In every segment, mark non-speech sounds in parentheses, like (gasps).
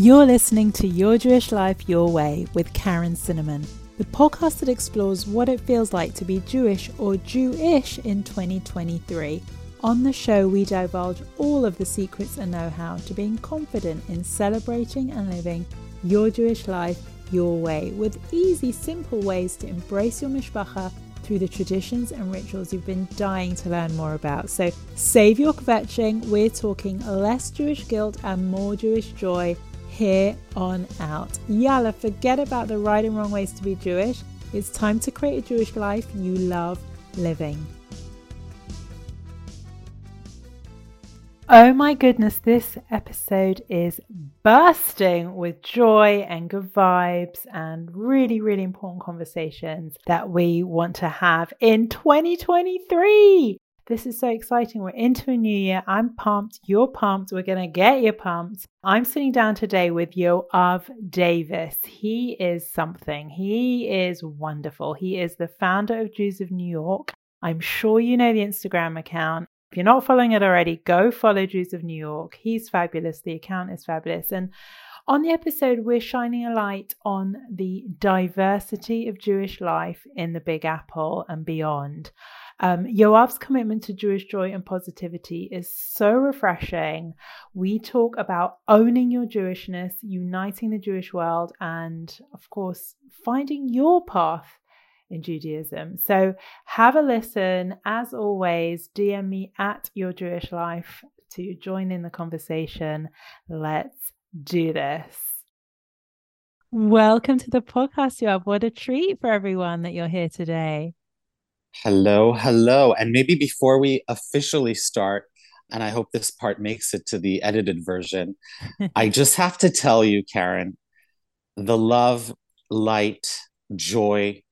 You're listening to Your Jewish Life Your Way with Karen Cinnamon, the podcast that explores what it feels like to be Jewish or Jewish in 2023. On the show, we divulge all of the secrets and know how to being confident in celebrating and living your Jewish life your way with easy, simple ways to embrace your mishpacha through the traditions and rituals you've been dying to learn more about. So save your kvetching. We're talking less Jewish guilt and more Jewish joy here on out. Yalla, forget about the right and wrong ways to be Jewish. It's time to create a Jewish life you love living. Oh my goodness, this episode is bursting with joy and good vibes and really, really important conversations that we want to have in 2023. This is so exciting. We're into a new year. I'm pumped. You're pumped. We're going to get you pumped. I'm sitting down today with Yoav Davis. He is something. He is wonderful. He is the founder of Jews of New York. I'm sure you know the Instagram account. If you're not following it already, go follow Jews of New York. He's fabulous. The account is fabulous. And on the episode, we're shining a light on the diversity of Jewish life in the Big Apple and beyond. Um, Yoav's commitment to Jewish joy and positivity is so refreshing. We talk about owning your Jewishness, uniting the Jewish world, and of course, finding your path in Judaism. So have a listen. As always, DM me at your Jewish life to join in the conversation. Let's do this. Welcome to the podcast, Yoav. What a treat for everyone that you're here today. Hello, hello. And maybe before we officially start, and I hope this part makes it to the edited version, I (laughs) just have to tell you, Karen, the love, light, joy,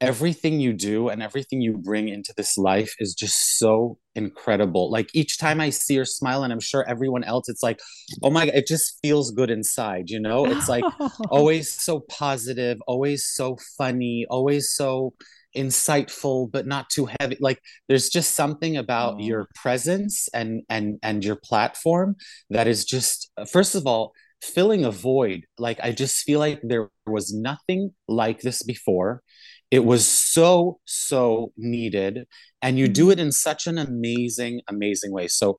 everything you do and everything you bring into this life is just so incredible. Like each time I see her smile, and I'm sure everyone else, it's like, oh my God, it just feels good inside, you know? It's like (laughs) always so positive, always so funny, always so insightful but not too heavy like there's just something about oh. your presence and and and your platform that is just first of all filling a void like i just feel like there was nothing like this before it was so so needed and you do mm-hmm. it in such an amazing amazing way so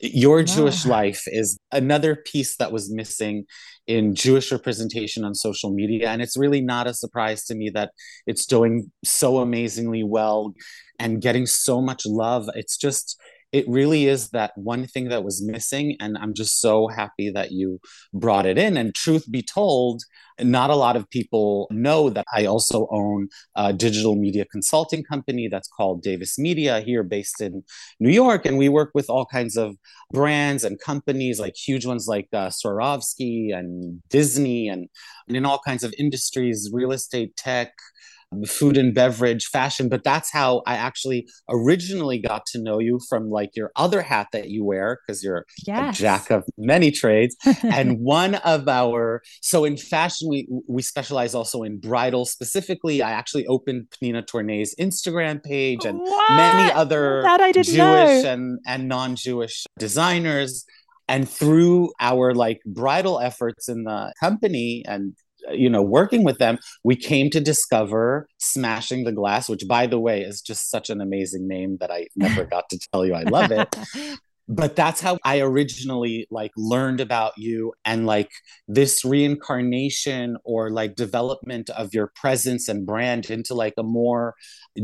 your Jewish life is another piece that was missing in Jewish representation on social media. And it's really not a surprise to me that it's doing so amazingly well and getting so much love. It's just, it really is that one thing that was missing. And I'm just so happy that you brought it in. And truth be told, not a lot of people know that I also own a digital media consulting company that's called Davis Media here based in New York. And we work with all kinds of brands and companies, like huge ones like uh, Swarovski and Disney, and, and in all kinds of industries, real estate, tech, food and beverage, fashion, but that's how I actually originally got to know you from like your other hat that you wear because you're yes. a jack of many trades. (laughs) and one of our so in fashion we we specialize also in bridal specifically. I actually opened Pnina Tornai's Instagram page and what? many other Jewish know. and and non-Jewish designers and through our like bridal efforts in the company and you know working with them we came to discover smashing the glass which by the way is just such an amazing name that i never got to tell you i love it. (laughs) But that's how i originally like learned about you and like this reincarnation or like development of your presence and brand into like a more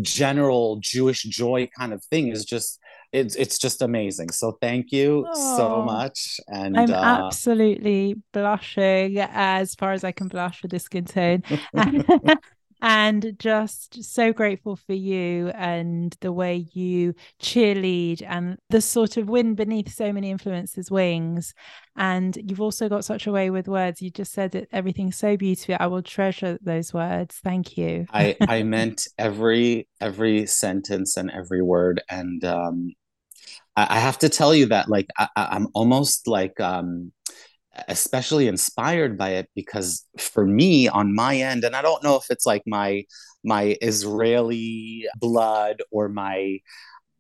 general jewish joy kind of thing is just it's it's just amazing. So thank you oh, so much. And I'm uh, absolutely blushing as far as I can blush with this skin tone. (laughs) (laughs) and just so grateful for you and the way you cheerlead and the sort of wind beneath so many influencers' wings. And you've also got such a way with words. You just said it, everything so beautifully. I will treasure those words. Thank you. I I (laughs) meant every every sentence and every word. And um, I, I have to tell you that like I, I'm almost like um, especially inspired by it because for me on my end and i don't know if it's like my my israeli blood or my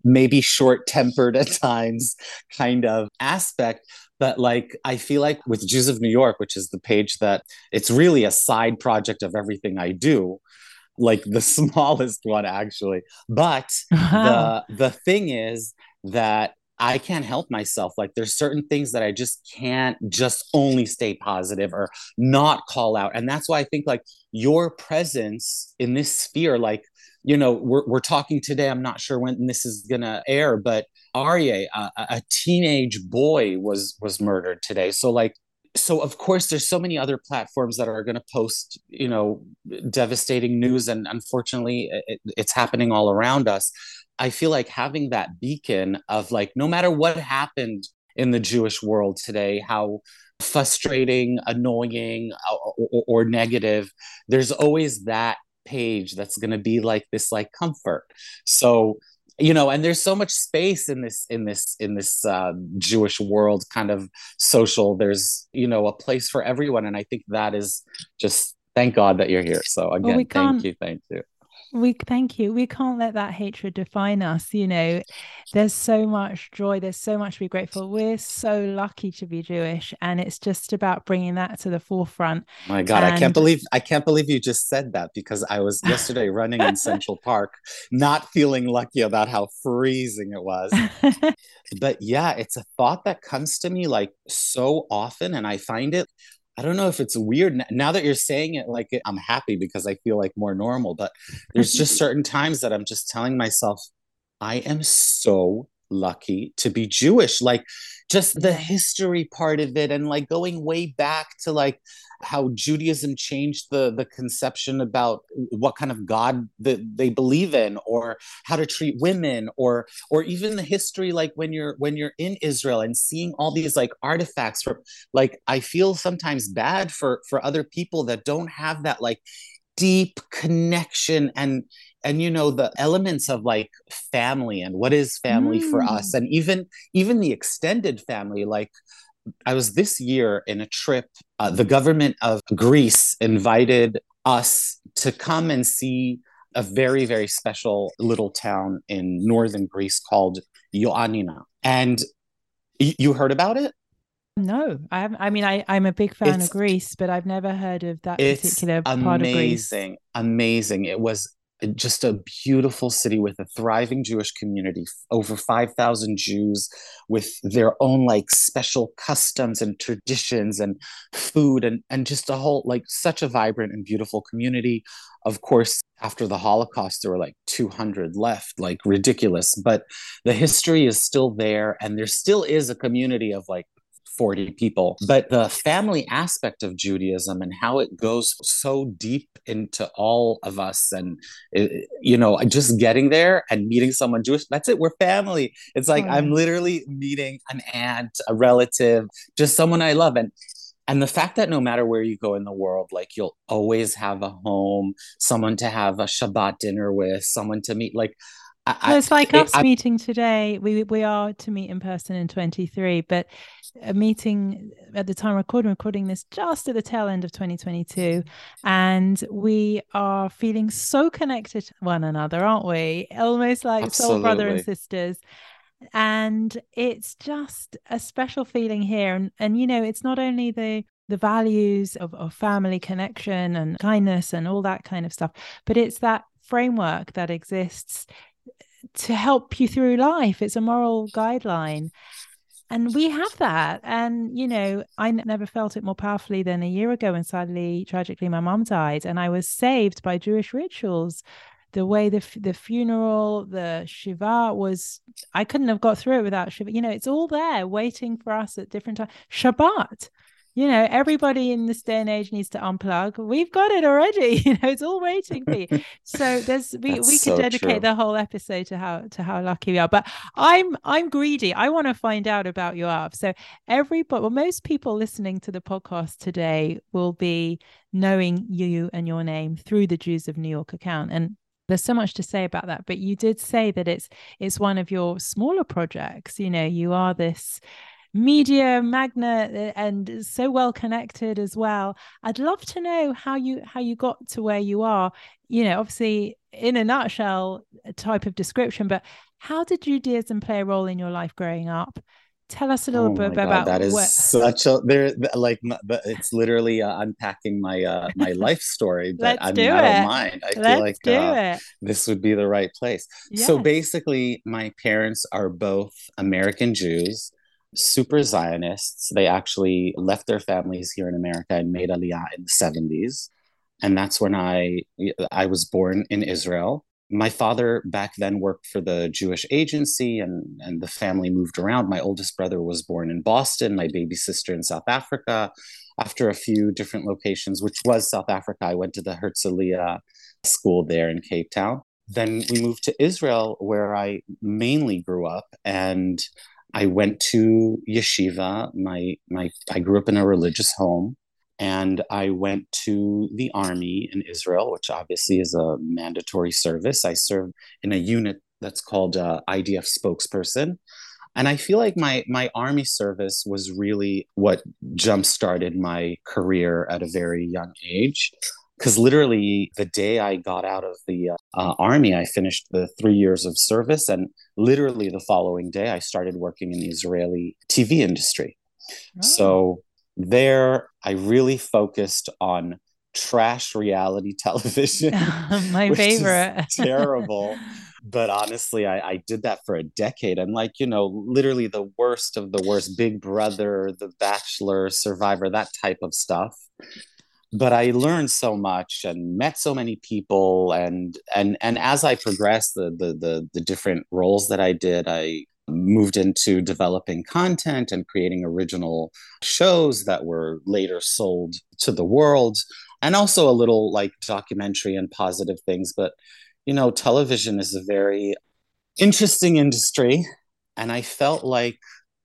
maybe short tempered at times kind of aspect. But like, I feel like with Jews of New York, which is the page that it's really a side project of everything I do, like the (laughs) smallest one actually. But (laughs) wow. the the thing is that I can't help myself. Like there's certain things that I just can't just only stay positive or not call out. And that's why I think like your presence in this sphere, like, you know, we're, we're talking today. I'm not sure when this is gonna air, but Aryeh, a, a teenage boy was was murdered today. So like so of course there's so many other platforms that are going to post you know devastating news and unfortunately it, it's happening all around us I feel like having that beacon of like, no matter what happened in the Jewish world today, how frustrating, annoying, uh, or, or negative, there's always that page that's going to be like this like comfort. So you know and there's so much space in this in this in this uh, jewish world kind of social. There's you know a place for everyone and i think that is just thank god that you're here. So again well, thank you thank you we thank you. We can't let that hatred define us you know. There's so much joy there's so much to be grateful. We're so lucky to be jewish and it's just about bringing that to the forefront my god and... i can't believe i can't believe you just said that because i was yesterday running in central park (laughs) not feeling lucky about how freezing it was. (laughs) But yeah it's a thought that comes to me like so often and i find it I don't know if it's weird now that you're saying it like it, I'm happy because I feel like more normal but there's just (laughs) certain times that I'm just telling myself I am so lucky to be Jewish. Like just the history part of it and like going way back to like how Judaism changed the the conception about what kind of God that they believe in or how to treat women or or even the history like when you're when you're in Israel and seeing all these like artifacts for like I feel sometimes bad for for other people that don't have that like deep connection and and you know the elements of like family and what is family mm. for us and even even the extended family like I was this year in a trip. Uh, the government of Greece invited us to come and see a very, very special little town in northern Greece called Ioannina. And y- you heard about it? No, I haven't. I mean, I I'm a big fan it's, of Greece, but I've never heard of that particular part of Greece. Amazing, amazing! It was just a beautiful city with a thriving Jewish community, over 5,000 Jews with their own like special customs and traditions and food and, and just a whole like such a vibrant and beautiful community. Of course, after the Holocaust, there were like 200 left, like ridiculous, but the history is still there. And there still is a community of like 40 people. But the family aspect of Judaism and how it goes so deep into all of us, and, eh, eh, you know, just getting there and meeting someone Jewish, that's it. We're family. It's like oh, I'm literally meeting an aunt, a relative, just someone I love. And and the fact that no matter where you go in the world like you'll always have a home someone to have a shabbat dinner with someone to meet like I, it's like us I, meeting today. We we are to meet in person in 23, but a meeting at the time recording recording this just at the tail end of 2022, and we are feeling so connected to one another, aren't we? Almost like Absolutely. soul brother and sisters. And it's just a special feeling here. And and you know, it's not only the the values of, of family connection and kindness and all that kind of stuff, but it's that framework that exists to help you through life. It's a moral guideline. And we have that. And, you know, I never felt it more powerfully than a year ago when sadly, tragically, my mom died. And I was saved by Jewish rituals. The way the the funeral, the Shiva was, I couldn't have got through it without Shiva. You know, it's all there waiting for us at different times. Shabbat, you know, everybody in this day and age needs to unplug. We've got it already. (laughs) You know, it's all waiting for you. So there's we, we could so dedicate true. the whole episode to how to how lucky we are. But I'm I'm greedy. I want to find out about Yoav. So everybody well, most people listening to the podcast today will be knowing you and your name through the Jews of New York account. And there's so much to say about that. But you did say that it's it's one of your smaller projects. You know, you are this media magnet and so well connected as well. I'd love to know how you how you got to where you are. You know, obviously in a nutshell type of description, but how did Judaism play a role in your life growing up? Tell us a little oh bit God, about that. Is what... such a there like but it's literally uh, unpacking my uh, my life story. But I mean, I don't mind. I Let's feel like do uh, it. this would be the right place. Yes. So basically, my parents are both American Jews, super Zionists. They actually left their families here in America and made Aliyah in the seventies, and that's when I I was born in Israel my father back then worked for the Jewish agency and, and the family moved around. My oldest brother was born in Boston, my baby sister in South Africa. After a few different locations, which was South Africa, I went to the Herzlia school there in Cape Town. Then we moved to Israel, where I mainly grew up. And I went to yeshiva. My, my, I grew up in a religious home and I went to the army in Israel, which obviously is a mandatory service. I served in a unit that's called uh, IDF spokesperson. And I feel like my my army service was really what jump started my career at a very young age. Because literally, the day I got out of the uh, army, I finished the three years of service, and literally the following day, I started working in the Israeli TV industry. Oh. So there i really focused on trash reality (laughs) television (laughs) my favorite (laughs) terrible but honestly I, I did that for a decade and like you know literally the worst of the worst big brother the bachelor survivor that type of stuff but i learned so much and met so many people and and and as i progressed the the the, the different roles that i did i moved into developing content and creating original shows that were later sold to the world and also a little like documentary and positive things. But you know television is a very interesting industry and i felt like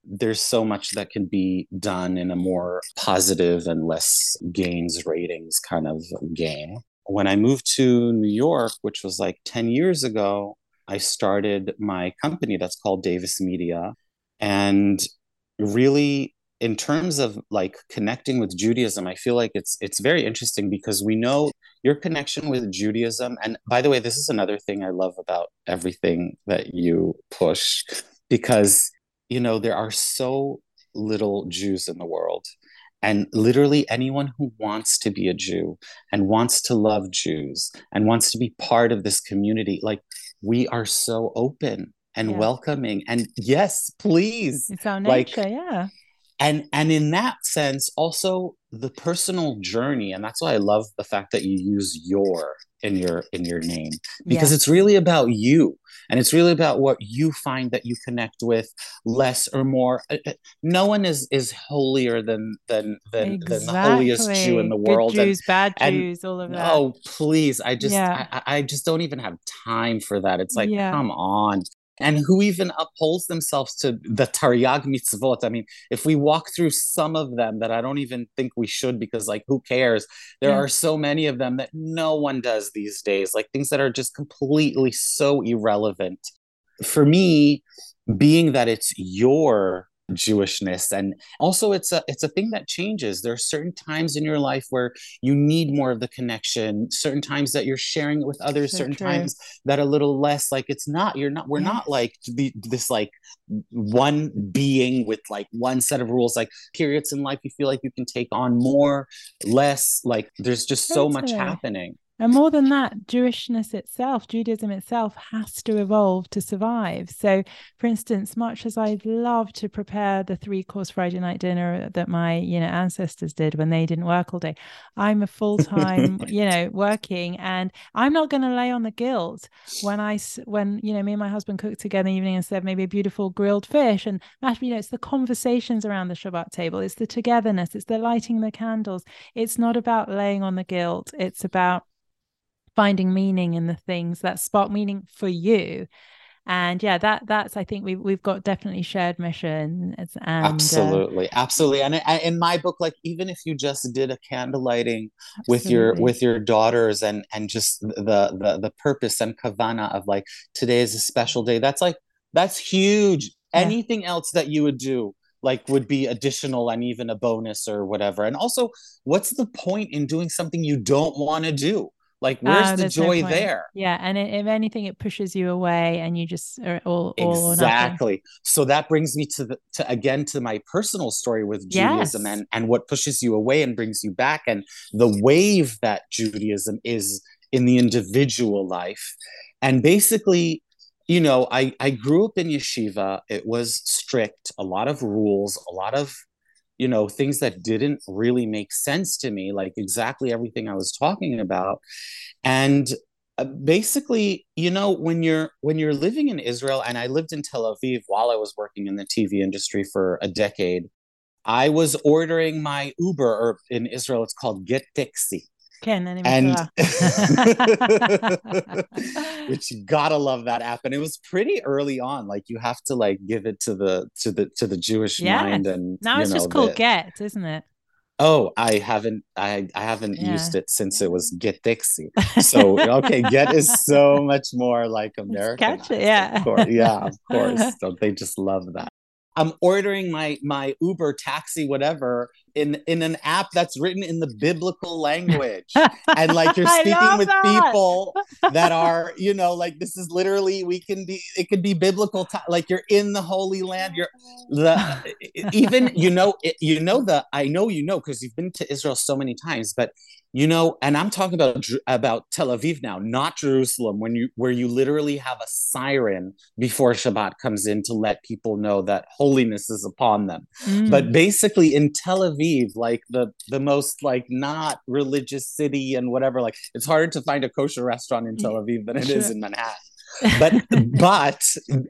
there's so much that can be done in a more positive and less gains ratings kind of game when i moved to new york which was like 10 years ago I started my company that's called Davis Media. And really, in terms of like connecting with Judaism, I feel like it's it's very interesting because we know your connection with Judaism. And by the way, this is another thing I love about everything that you push, because you know there are so little Jews in the world. And literally, anyone who wants to be a Jew and wants to love Jews and wants to be part of this community, like we are so open and yeah. welcoming. And yes, please. It's our nature, like, yeah. And and in that sense, also the personal journey, and that's why I love the fact that you use your in your in your name because yeah. it's really about you and it's really about what you find that you connect with less or more uh, uh, no one is is holier than than than, exactly. than the holiest jew in the world Good jews and, bad jews and, all of that oh please i just yeah. I, I just don't even have time for that it's like yeah. come on and who even upholds themselves to the Taryag mitzvot. I mean, if we walk through some of them that I don't even think we should, because like, who cares? There yeah. are so many of them that no one does these days, like things that are just completely so irrelevant. For me, being that it's your Jewishness. And also it's a it's a thing that changes. There are certain times in your life where you need more of the connection, certain times that you're sharing it with others, so certain true. times that a little less like it's not, you're not, we're yes. not like the, this like one being with like one set of rules. Like periods in life, you feel like you can take on more, less, like there's just so much happening. And more than that, Jewishness itself, Judaism itself, has to evolve to survive. So, for instance, much as I'd love to prepare the three course Friday night dinner that my you know ancestors did when they didn't work all day, I'm a full time (laughs) you know working, and I'm not going to lay on the guilt when I when you know me and my husband cook together in the evening and said maybe a beautiful grilled fish and you know it's the conversations around the Shabbat table, it's the togetherness, it's the lighting the candles. It's not about laying on the guilt. It's about finding meaning in the things that spark meaning for you. And yeah that that's i think we've, we've got definitely shared mission and, absolutely uh, absolutely and in my book like even if you just did a candle lighting with your with your daughters and and just the the the purpose and kavana of like today is a special day that's like that's huge. Yeah. anything else that you would do like would be additional and even a bonus or whatever. And also what's the point in doing something you don't want to do like where's oh, the joy no there? Yeah and it, if anything it pushes you away and you just are all, all exactly. So that brings me to the to again to my personal story with judaism yes. and and what pushes you away and brings you back and the wave that judaism is in the individual life. And basically you know i i grew up in yeshiva. It was strict a lot of rules a lot of you know things that didn't really make sense to me like exactly everything i was talking about. And uh, basically you know when you're when you're living in israel and i lived in tel aviv while i was working in the tv industry for a decade i was ordering my uber or in israel it's called get taxi כן, אני מכירה. which you gotta love that app. And it was pretty early on. Like you have to like give it to the to the to the Jewish yes. mind. And now it's know, just called the, Get, isn't it? Oh, I haven't I I haven't yeah. used it since it was Get Dixie. (laughs) So okay, Get is so much more like American. Catch it, yeah. Of course. Yeah, of course. (laughs) So they just love that. I'm ordering my my Uber taxi whatever in in an app that's written in the biblical language (laughs) and like you're speaking with that. people (laughs) that are you know like this is literally we can be it could be biblical t- like you're in the holy land you're the even you know you know the I know you know because you've been to Israel so many times but you know and i'm talking about about tel aviv now not jerusalem when you where you literally have a siren before shabbat comes in to let people know that holiness is upon them mm. but basically in tel aviv like the the most like not religious city and whatever like it's harder to find a kosher restaurant in tel aviv than it sure. is in manhattan (laughs) but but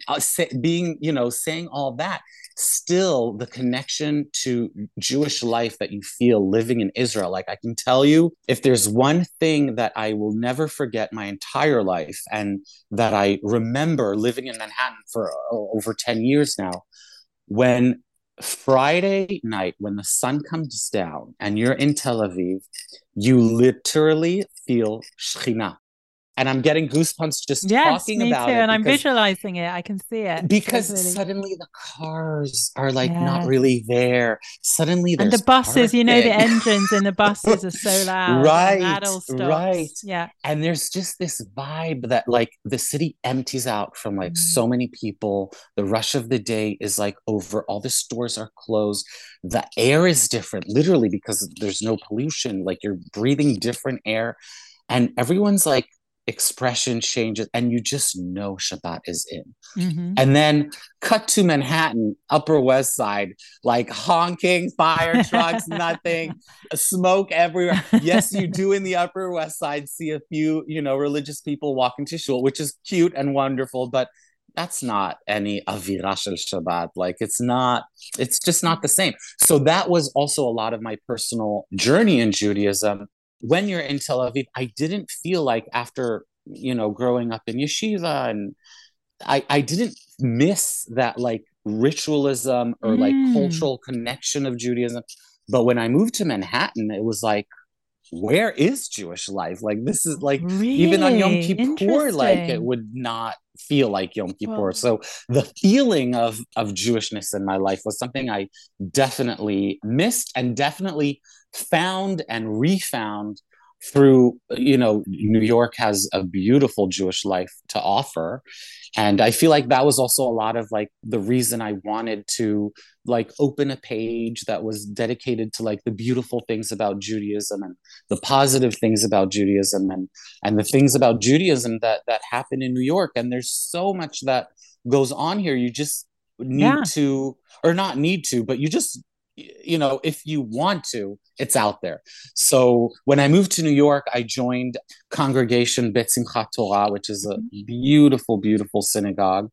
uh, say, being you know saying all that still the connection to Jewish life that you feel living in Israel. Like I can tell you, if there's one thing that I will never forget my entire life and that I remember living in Manhattan for uh, over 10 years now, when Friday night, when the sun comes down and you're in Tel Aviv, you literally feel Shekhinah and I'm getting goosebumps just yes, talking me about too. it. And I'm visualizing it. I can see it. Because really... suddenly the cars are like yeah. not really there. Suddenly And the buses, parking. you know, the engines in the buses are so (laughs) loud. right. Right. Yeah. And there's just this vibe that like the city empties out from like mm. so many people. The rush of the day is like over. All the stores are closed. The air is different, literally, because there's no pollution. Like you're breathing different air. And everyone's like expression changes and you just know Shabbat is in. Mm-hmm. And then cut to Manhattan, Upper West Side, like honking fire trucks, nothing, (laughs) smoke everywhere. Yes, you do in the Upper West Side see a few, you know, religious people walking to shul, which is cute and wonderful, but that's not any avira shel Shabbat. Like it's not, it's just not the same. So that was also a lot of my personal journey in Judaism when you're in Tel Aviv, I didn't feel like after you know growing up in yeshiva and I I didn't miss that like ritualism or mm. like cultural connection of Judaism. But when I moved to Manhattan, it was like, where is Jewish life? Like this is like really? even on Yom Kippur, like it would not feel like Yom Kippur. Well, so the feeling of of Jewishness in my life was something I definitely missed and definitely found and refound through you know new york has a beautiful jewish life to offer. And i feel like that was also a lot of like the reason i wanted to like open a page that was dedicated to like the beautiful things about judaism and the positive things about judaism and and the things about judaism that that happen in new york. And there's so much that goes on here. You just need yeah. to or not need to but you just you know if you want to it's out there so when i moved to new york i joined congregation Beit Simchat Torah which is a mm-hmm. beautiful beautiful synagogue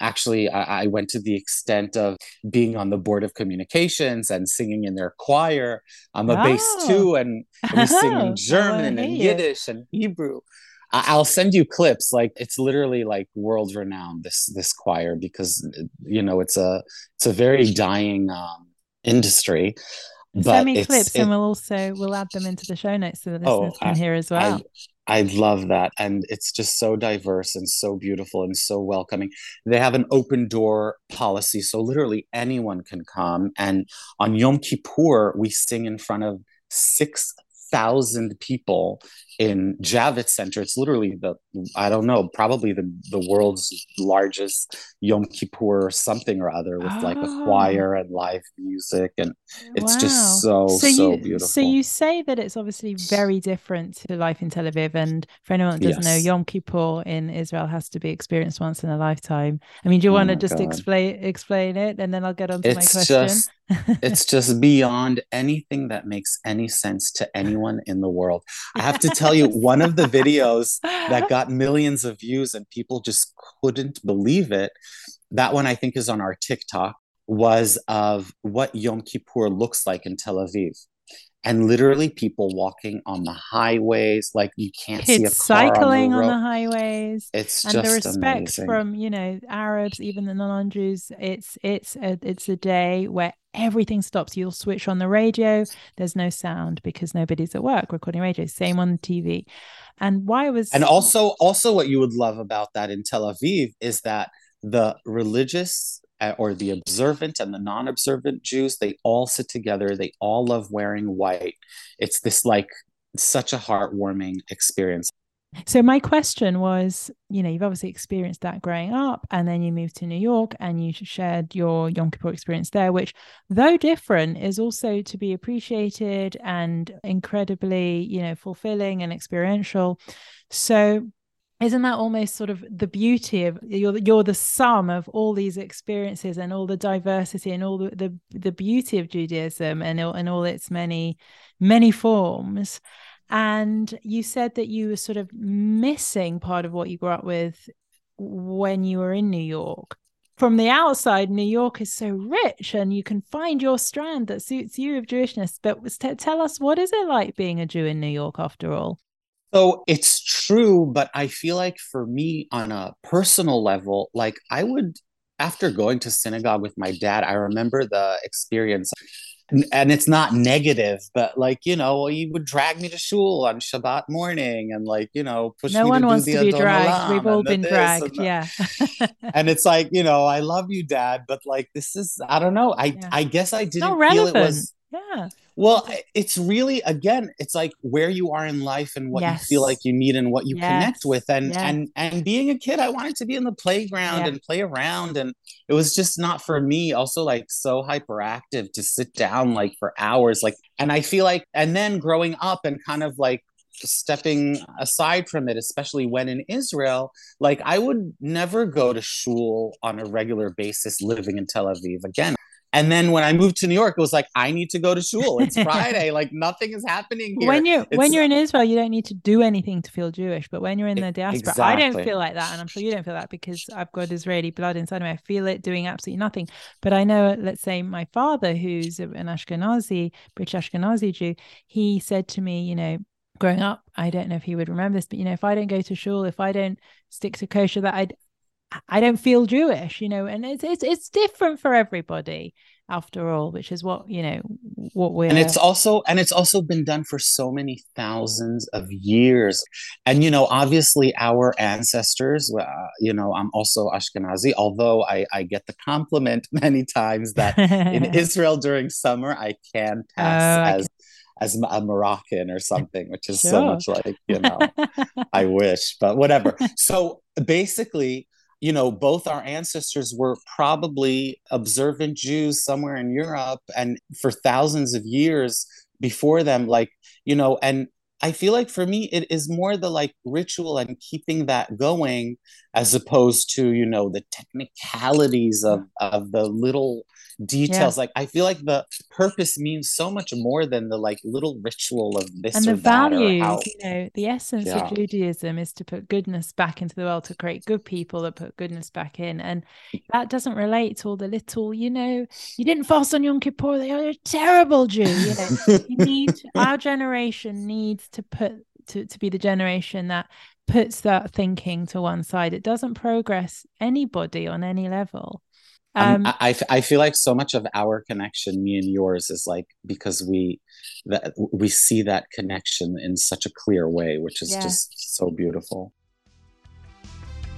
actually I, I, went to the extent of being on the board of communications and singing in their choir i'm a bass too and we (laughs) sing in german and yiddish and hebrew I'll send you clips. Like it's literally like world renowned. This this choir because you know it's a it's a very dying um, industry. But Send me clips, it, and we'll also we'll add them into the show notes so the oh, listeners oh, can I, hear as well. I love that. And it's just so diverse and so beautiful and so welcoming. They have an open door policy. So literally anyone can come. And on Yom Kippur, we sing in front of six thousand people in Javits Center. It's literally the I don't know, probably the the world's largest Yom Kippur or something or other with oh. like a oh. choir and live music, and it's wow. just so so, so you, beautiful. So you say that it's obviously very different to life in Tel Aviv, and for anyone that doesn't yes. know, Yom Kippur in Israel has to be experienced once in a lifetime. I mean, do you oh want to just God. explain explain it, and then I'll get on to it's my question. Just, it's just beyond anything that makes any sense to anyone in the world. I have to tell you, (laughs) one of the videos that (laughs) got millions of views and people just couldn't believe it, that one I think is on our TikTok, was of what Yom Kippur looks like in Tel Aviv and literally people walking on the highways like you can't Kids see a cycling on the, on the, highways it's and just the respect amazing. from you know arabs even the non-jews it's it's a, it's a day where everything stops. You'll switch on the radio there's no sound because nobody's at work recording radio same on the tv and why was and also also what you would love about that in tel aviv is that the religious or the observant and the non-observant Jews, they all sit together. They all love wearing white. It's this like such a heartwarming experience. So my question was, you know, you've obviously experienced that growing up, and then you moved to New York and you shared your Yom Kippur experience there, which, though different, is also to be appreciated and incredibly, you know, fulfilling and experiential. So isn't that almost sort of the beauty of you're you're the sum of all these experiences and all the diversity and all the the, the beauty of Judaism and and all its many many forms? And you said that you were sort of missing part of what you grew up with when you were in New York. From the outside New York is so rich and you can find your strand that suits you of Jewishness but t- tell us what is it like being a Jew in New York after all so it's true, but I feel like for me on a personal level, like I would, after going to synagogue with my dad, I remember the experience. And it's not negative, but like you know, he would drag me to shul on Shabbat morning, and like you know, push no me one to wants to be dragged. We've all been dragged, yeah. (laughs) and it's like you know, I love you, Dad, but like this is, I don't know. I yeah. I guess I didn't feel it was yeah. Well, it's really again, it's like where you are in life and what yes. you feel like you need and what you yes. connect with. And yes. and and being a kid, I wanted to be in the playground yeah. and play around. And it was just not for me. Also, like so hyperactive to sit down like for hours. Like, and I feel like, and then growing up and kind of like stepping aside from it, especially when in Israel, like I would never go to shul on a regular basis living in Tel Aviv. Again, and then when I moved to New York, it was like I need to go to shul. It's (laughs) Friday, like nothing is happening here. When you're it's, when you're in Israel, you don't need to do anything to feel Jewish. But when you're in the diaspora, exactly. I don't feel like that, and I'm sure you don't feel that because I've got Israeli blood inside of me. I feel it doing absolutely nothing. But I know, let's say, my father, who's an Ashkenazi, British Ashkenazi Jew, he said to me, you know, growing up, I don't know if he would remember this, but you know, if I don't go to shul, if I don't stick to kosher, that I I don't feel Jewish, you know, and it's it's it's different for everybody after all, which is what you know what we're. And it's also and it's also been done for so many thousands of years, and you know, obviously our ancestors. Uh, you know, I'm also Ashkenazi, although I I get the compliment (laughs) many times that in (laughs) Israel during summer I can pass oh, as as a Moroccan or something, which is sure. so much like, you know, (laughs) I wish, but whatever. So basically, you know, both our ancestors were probably observant Jews somewhere in Europe and for thousands of years before them, like, you know, and I feel like for me, it is more the like ritual and keeping that going as opposed to, you know, the technicalities of, mm. of the little details yeah. like i feel like the purpose means so much more than the like little ritual of this and the value you know the essence yeah. of judaism is to put goodness back into the world to create good people that put goodness back in and that doesn't relate to all the little you know you didn't fast on yom kippur they are a terrible jew you know you need our generation needs to put to, to be the generation that puts that thinking to one side it doesn't progress anybody on any level Um, um, I, I feel like so much of our connection, me and yours, is like because we that we see that connection in such a clear way, which is yeah. just so beautiful.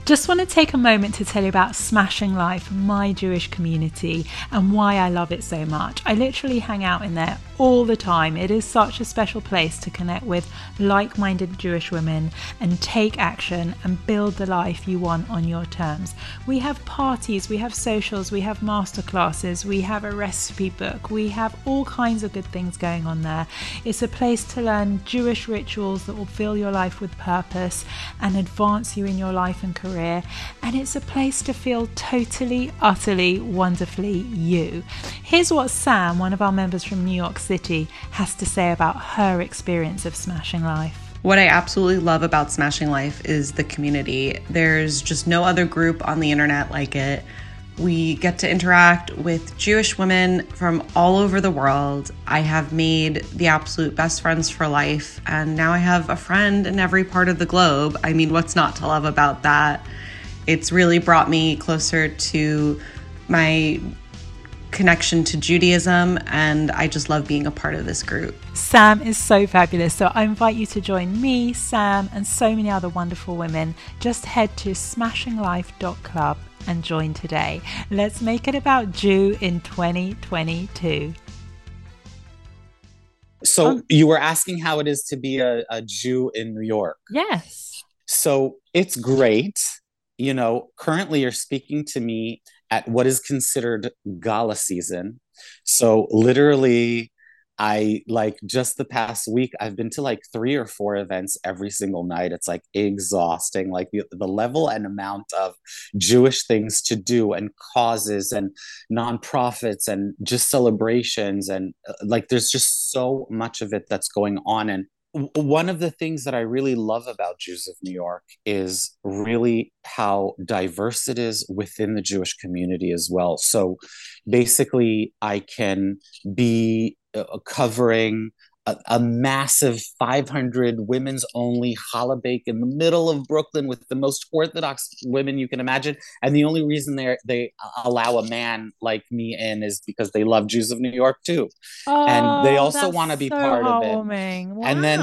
Just want to take a moment to tell you about Smashing Life, my Jewish community, and why I love it so much. I literally hang out in there all the time. It is such a special place to connect with like minded Jewish women and take action and build the life you want on your terms. We have parties, we have socials, we have masterclasses, we have a recipe book, we have all kinds of good things going on there. It's a place to learn Jewish rituals that will fill your life with purpose and advance you in your life and career. And it's a place to feel totally, utterly, wonderfully you. Here's what Sam, one of our members from New York City, City has to say about her experience of Smashing Life. What I absolutely love about Smashing Life is the community. There's just no other group on the internet like it. We get to interact with Jewish women from all over the world. I have made the absolute best friends for life, and now I have a friend in every part of the globe. I mean, what's not to love about that? It's really brought me closer to my connection to Judaism, and I just love being a part of this group. Sam is so fabulous. So I invite you to join me, Sam, and so many other wonderful women. Just head to smashinglife.club and join today. Let's make it about Jew in 2022. So um, you were asking how it is to be a, a Jew in New York. Yes. So it's great. You know, currently you're speaking to me at what is considered gala season. So literally I like just the past week, I've been to like three or four events every single night. It's like exhausting, like the, the level and amount of Jewish things to do and causes and nonprofits and just celebrations. And uh, like there's just so much of it that's going on. And one of the things that I really love about Jews of New York is really how diverse it is within the Jewish community as well. So basically, I can be uh, covering a, a, massive 500 women's only challah bake in the middle of Brooklyn with the most orthodox women you can imagine. And the only reason they they allow a man like me in is because they love Jews of New York too, oh, and they also want to be so part of it. Wow. And then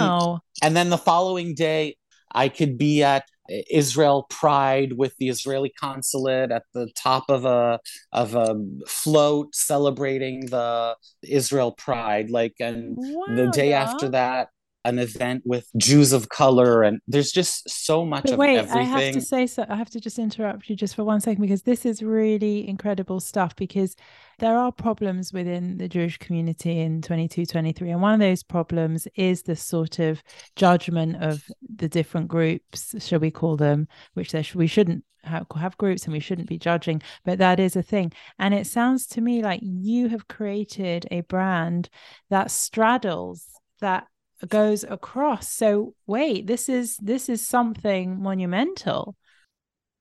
and then the following day, I could be at Israel Pride with the Israeli consulate at the top of a of a float celebrating the Israel Pride. Like, and wow, the day after that, an event with Jews of color, and there's just so much but of wait, everything. I have to say so. I have to just interrupt you just for one second because this is really incredible stuff. Because there are problems within the Jewish community in 22, 23. And one of those problems is the sort of judgment of the different groups, shall we call them, which there sh- we shouldn't have groups and we shouldn't be judging, but that is a thing. And it sounds to me like you have created a brand that straddles that goes across so wait this is this is something monumental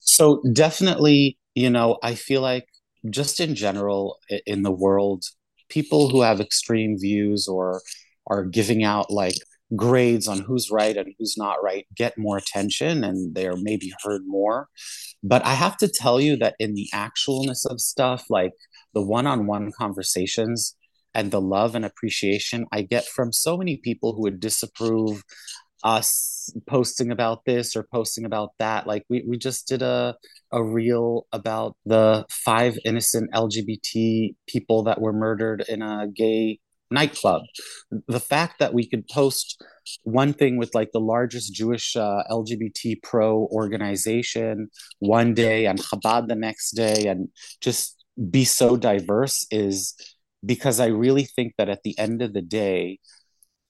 so definitely you know i feel like just in general in the world, people who have extreme views or are giving out like grades on who's right and who's not right get more attention and they're maybe heard more. But I have to tell you that in the actualness of stuff, like the one on one conversations and the love and appreciation I get from so many people who would disapprove us posting about this or posting about that. Like we, we just did a a reel about the five innocent LGBT people that were murdered in a gay nightclub. The fact that we could post one thing with like the largest Jewish uh, LGBT pro organization one day and Chabad the next day and just be so diverse is because I really think that at the end of the day,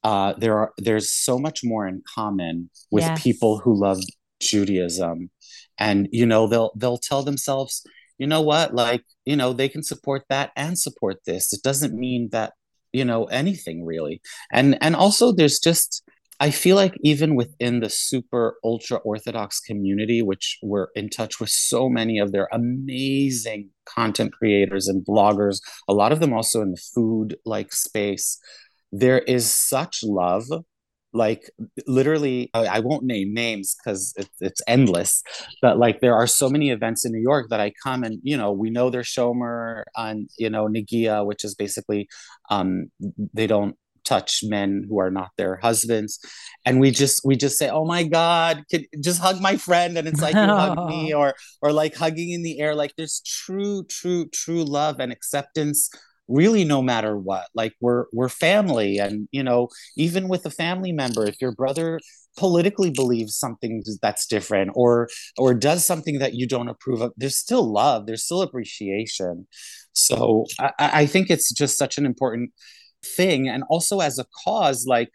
uh, there are there's so much more in common with yes. people who love Judaism, and you know they'll they'll tell themselves, you know what, like you know they can support that and support this. It doesn't mean that you know anything really, and and also there's just I feel like even within the super ultra orthodox community, which we're in touch with so many of their amazing content creators and bloggers, a lot of them also in the food like space there is such love like literally i won't name names because it, it's endless but like there are so many events in new york that i come and you know we know there's shomer on you know negiah which is basically um they don't touch men who are not their husbands. And we just we just say oh my god can, just hug my friend? And it's like you hug (laughs) me or or like hugging in the air. Like there's true true true love and acceptance really no matter what. Like we're we're family. And you know even with a family member if your brother politically believes something that's different or or does something that you don't approve of there's still love there's still appreciation. So i, I think it's just such an important thing and also as a cause like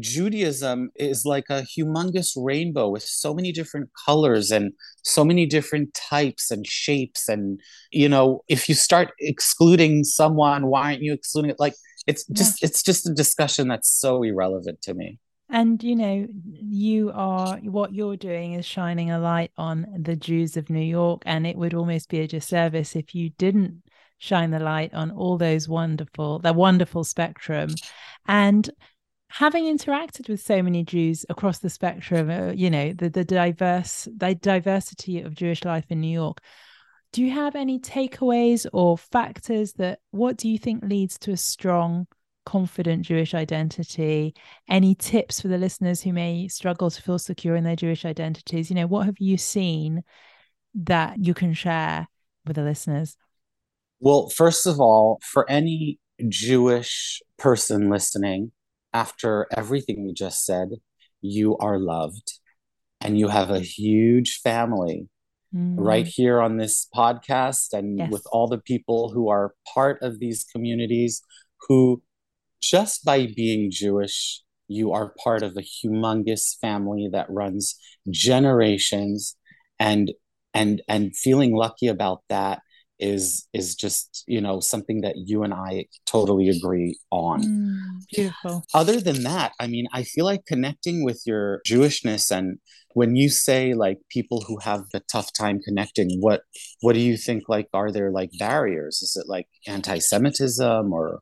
Judaism is like a humongous rainbow with so many different colors and so many different types and shapes. And, you know, if you start excluding someone, why aren't you excluding it? Like, it's just, yeah. it's just a discussion that's so irrelevant to me. And you know, you are what you're doing is shining a light on the Jews of New York, and it would almost be a disservice if you didn't shine the light on all those wonderful, the wonderful spectrum. And having interacted with so many Jews across the spectrum, uh, you know, the the diverse the diversity of Jewish life in New York, do you have any takeaways or factors that what do you think leads to a strong confident Jewish identity? Any tips for the listeners who may struggle to feel secure in their Jewish identities? You know, what have you seen that you can share with the listeners? Well, first of all, for any Jewish person listening, after everything we just said, you are loved and you have a huge family mm. right here on this podcast and yes. with all the people who are part of these communities who just by being Jewish, you are part of a humongous family that runs generations and and and feeling lucky about that is is just you know something that you and I totally agree on. Mm, beautiful. Other than that, I mean, I feel like connecting with your Jewishness and when you say like people who have a tough time connecting, what what do you think like are there like barriers? Is it like anti-Semitism or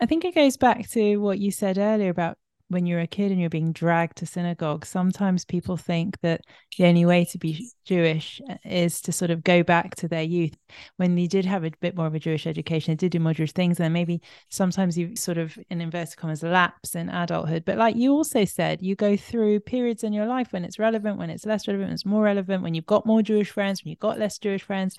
I think it goes back to what you said earlier about when you're a kid and you're being dragged to synagogue, sometimes people think that the only way to be Jewish uh, is to sort of go back to their youth. When they did have a bit more of a Jewish education, they did do more Jewish things, and maybe sometimes you sort of, in inverted commas, lapse in adulthood. But like you also said, you go through periods in your life when it's relevant, when it's less relevant, when it's more relevant, when you've got more Jewish friends, when you've got less Jewish friends.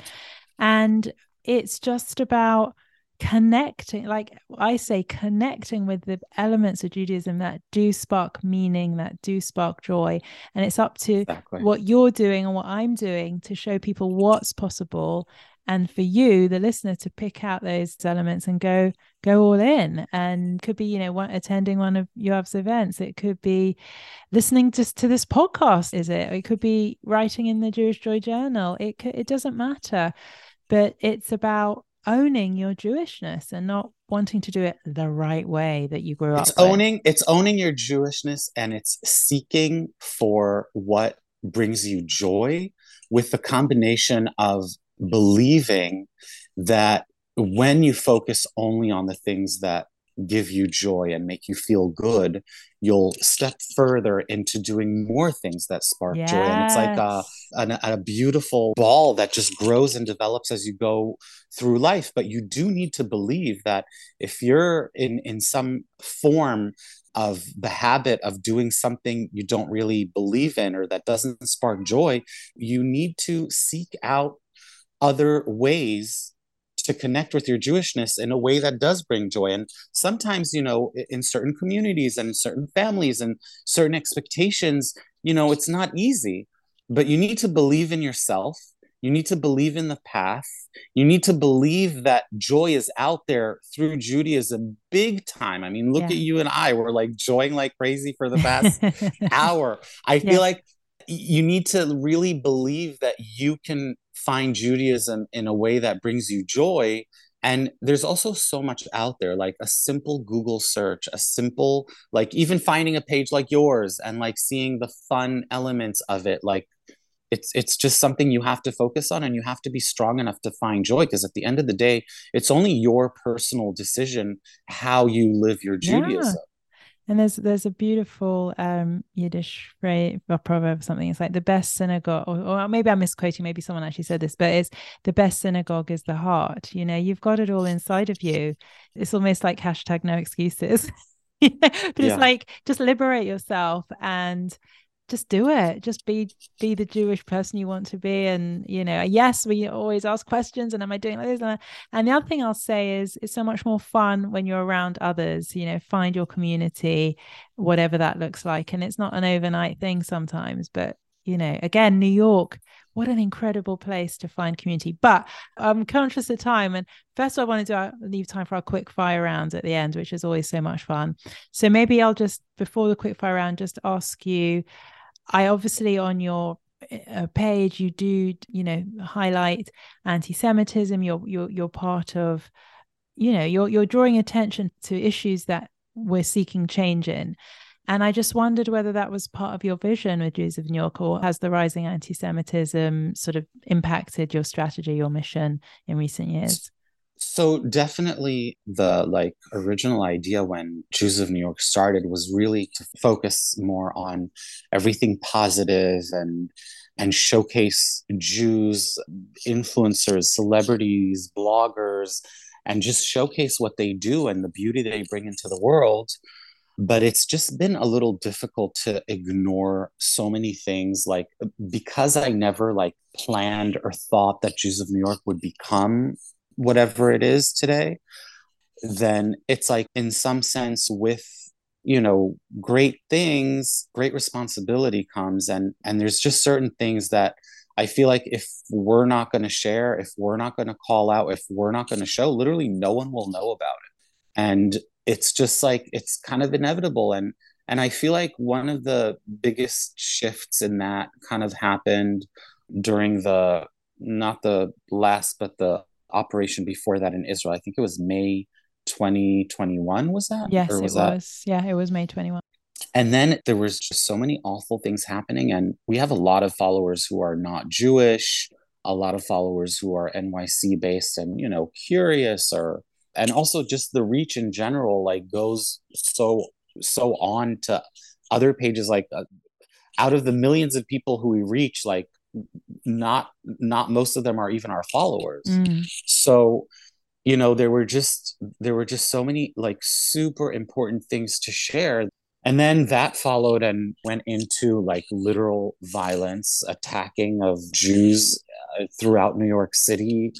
And it's just about connecting like i say connecting with the elements of judaism that do spark meaning that do spark joy. And it's up to exactly. what you're doing and what i'm doing to show people what's possible and for you the listener to pick out those elements and go go all in. And could be you know one, attending one of yoav's events. It could be listening just to this podcast is it? It could be writing in the jewish joy journal. It could, it doesn't matter. But it's about owning your Jewishness and not wanting to do it the right way that you grew it's up. It's owning with. it's owning your Jewishness and it's seeking for what brings you joy with the combination of believing that when you focus only on the things that give you joy and make you feel good, you'll step further into doing more things that spark yes. joy. And it's like uh, a, a, a beautiful ball that just grows and develops as you go through life. But you do need to believe that if you're in, in some form of the habit of doing something you don't really believe in or that doesn't spark joy, you need to seek out other ways to connect with your Jewishness in a way that does bring joy. And sometimes, you know, in certain communities and certain families and certain expectations, you know, it's not easy, but you need to believe in yourself. You need to believe in the path. You need to believe that joy is out there through Judaism big time. I mean, look yeah. at you and I. We're like joying like crazy for the past (laughs) hour. I yeah. feel like you need to really believe that you can find Judaism in a way that brings you joy. And there's also so much out there, like a simple Google search, a simple, like even finding a page like yours and like seeing the fun elements of it. Like it's it's just something you have to focus on and you have to be strong enough to find joy because at the end of the day, it's only your personal decision how you live your Judaism. And there's there's a beautiful um, Yiddish phrase or proverb, or something. It's like the best synagogue, or, or, maybe I'm misquoting. Maybe someone actually said this, but it's the best synagogue is the heart. You know, you've got it all inside of you. It's almost like hashtag no excuses. (laughs) but yeah. it's like just liberate yourself and just do it. Just be be the jewish person you want to be. And you know yes we always ask questions and am i doing like this? And, the other thing i'll say is it's so much more fun when you're around others you know find your community whatever that looks like. And it's not an overnight thing sometimes but you know again new york what an incredible place to find community. But i'm conscious of time. And first i want to do uh, leave time for our quick fire round at the end which is always so much fun. So maybe i'll just before the quick fire round just ask you I obviously on your uh, page you do you know highlight anti-Semitism. You're you're you're part of you know you're you're drawing attention to issues that we're seeking change in. And I just wondered whether that was part of your vision with Jews of New York, or has the rising anti Semitism sort of impacted your strategy, your mission in recent years? So definitely the like original idea when Jews of New York started was really to focus more on everything positive and and showcase Jews, influencers, celebrities, bloggers, and just showcase what they do and the beauty they bring into the world. But it's just been a little difficult to ignore so many things like because I never like planned or thought that Jews of New York would become whatever it is today, then it's like, in some sense, with you know great things great responsibility comes and and there's just certain things that i feel like if we're not going to share if we're not going to call out if we're not going to show literally no one will know about it. And it's just like it's kind of inevitable. And and i feel like one of the biggest shifts in that kind of happened during the not the last but the operation before that in Israel. I think it was May 2021 was that? Yes, was it that... was. Yeah, it was May 21. And then there was just so many awful things happening and we have a lot of followers who are not Jewish, a lot of followers who are NYC based and, you know, curious or and also just the reach in general like goes so so on to other pages like uh, out of the millions of people who we reach like not not most of them are even our followers. Mm. so you know there were just there were just so many like super important things to share. And then that followed and went into like literal violence attacking of jews uh, throughout new york city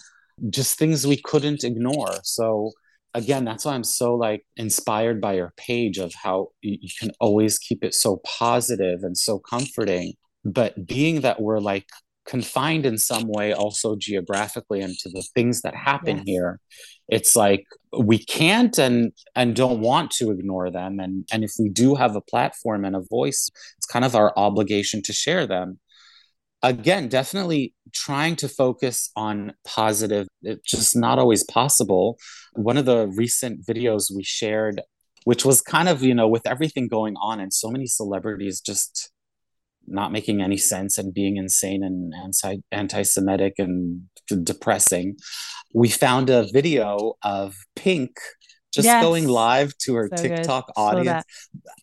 just things we couldn't ignore. So again that's why i'm so like inspired by your page of how you can always keep it so positive and so comforting but being that we're like confined in some way also geographically and to the things that happen yes. here it's like we can't and and don't want to ignore them. And and if we do have a platform and a voice it's kind of our obligation to share them. Again definitely trying to focus on positive it's just not always possible. One of the recent videos we shared which was kind of you know with everything going on and so many celebrities just not making any sense and being insane and anti anti-Semitic and depressing. We found a video of Pink just yes. going live to her so TikTok good. audience.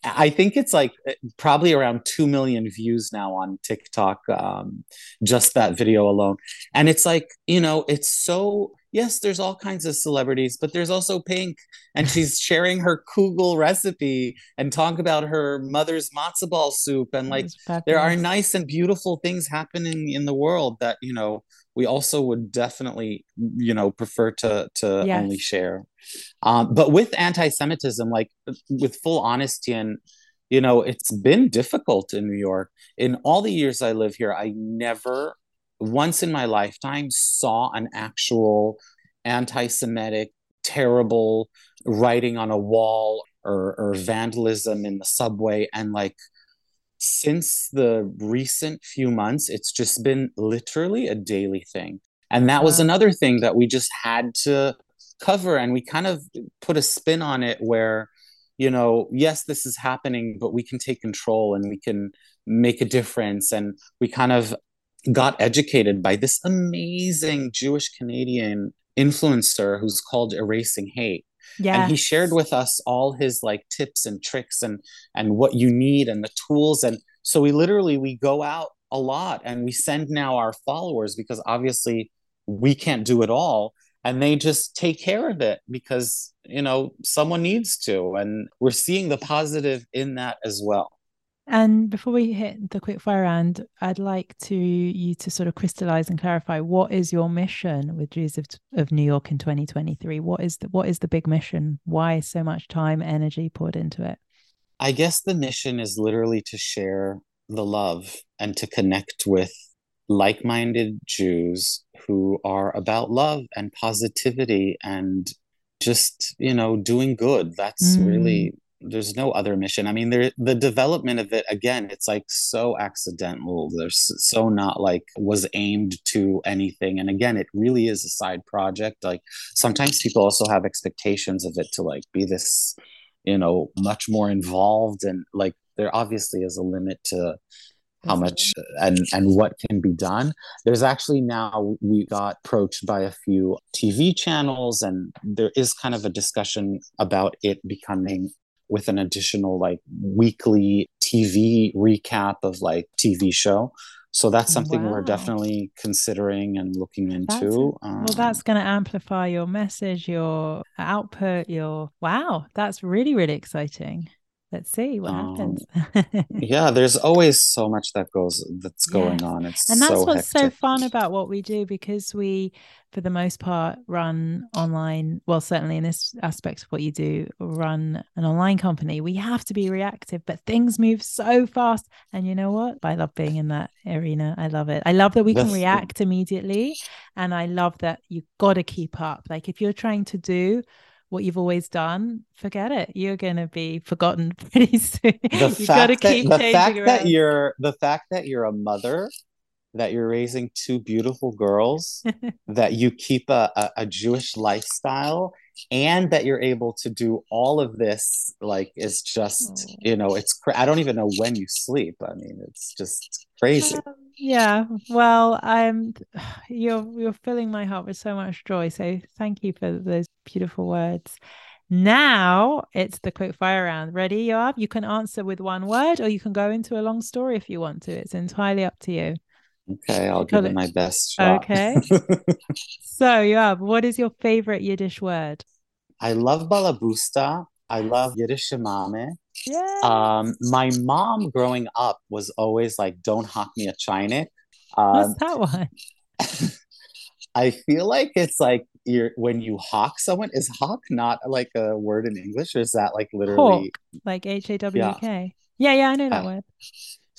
I think it's like eh, probably around 2 million views now on TikTok, um, just that video alone. And it's like, you know, it's so yes, there's all kinds of celebrities, but there's also Pink, and she's (laughs) sharing her kugel recipe and talk about her mother's matzo ball soup, and like there are nice and beautiful things happening in the world that you know we also would definitely you know prefer to to yes. only share. Um, but with anti-Semitism, like with full honesty and you know it's been difficult in new york in all the years i live here i never once in my lifetime saw an actual anti-Semitic, terrible writing on a wall or, or vandalism in the subway. And like since the recent few months, it's just been literally a daily thing. And that was another thing that we just had to cover. And we kind of put a spin on it where, you know, yes, this is happening, but we can take control and we can make a difference. And we kind of got educated by this amazing Jewish Canadian influencer who's called Erasing Hate. Yeah. And he shared with us all his like tips and tricks and and what you need and the tools. And so we literally we go out a lot and we send now our followers because obviously we can't do it all and they just take care of it because you know someone needs to and we're seeing the positive in that as well and before we hit the quick fire round i'd like to you to sort of crystallize and clarify what is your mission with jews of, of new york in 2023 what is the what is the big mission why so much time energy poured into it i guess the mission is literally to share the love and to connect with like minded Jews who are about love and positivity and just, you know, doing good. That's mm. really, there's no other mission. I mean, there, the development of it, again, it's like so accidental. There's so not like was aimed to anything. And again, it really is a side project. Like sometimes people also have expectations of it to like be this, you know, much more involved and like there obviously is a limit to how mm-hmm. much uh, and and what can be done there's actually now we got approached by a few tv channels and there is kind of a discussion about it becoming with an additional like weekly tv recap of like tv show so that's something wow. we're definitely considering and looking into that's, um, well that's going to amplify your message your output your wow that's really really exciting let's see what um, happens. (laughs) yeah, there's always so much that goes that's going yeah. on. It's and that's so what's hectic. so fun about what we do because we, for the most part, run online. Well, certainly in this aspect of what you do, run an online company. We have to be reactive, but things move so fast. And you know what? I love being in that arena. I love it. I love that we can react immediately, and I love that you've got to keep up. Like if you're trying to do what you've always done, forget it. You're going to be forgotten (laughs) pretty soon. The You've got to keep that, the fact around. that you're the fact that you're a mother, that you're raising two beautiful girls, (laughs) that you keep a, a, a Jewish lifestyle, and that you're able to do all of this like is just oh. you know it's cra- i don't even know when you sleep. I mean it's just crazy. Um, yeah well i'm you're you're filling my heart with so much joy so thank you for those beautiful words. Now it's the quick fire round. Ready yoav? You can answer with one word or you can go into a long story if you want to. It's entirely up to you okay i'll give it my best shot. okay (laughs) so yoav what is your favorite yiddish word i love balabusta i love yiddish shemame yeah. Um, my mom growing up was always like, "Don't hawk me a chinik." Um, What's that one? (laughs) I feel like it's like you're when you hawk someone. Is hawk not like a word in English, or is that like literally Hawk, like H A W K? Yeah. yeah, yeah, I know that uh, word.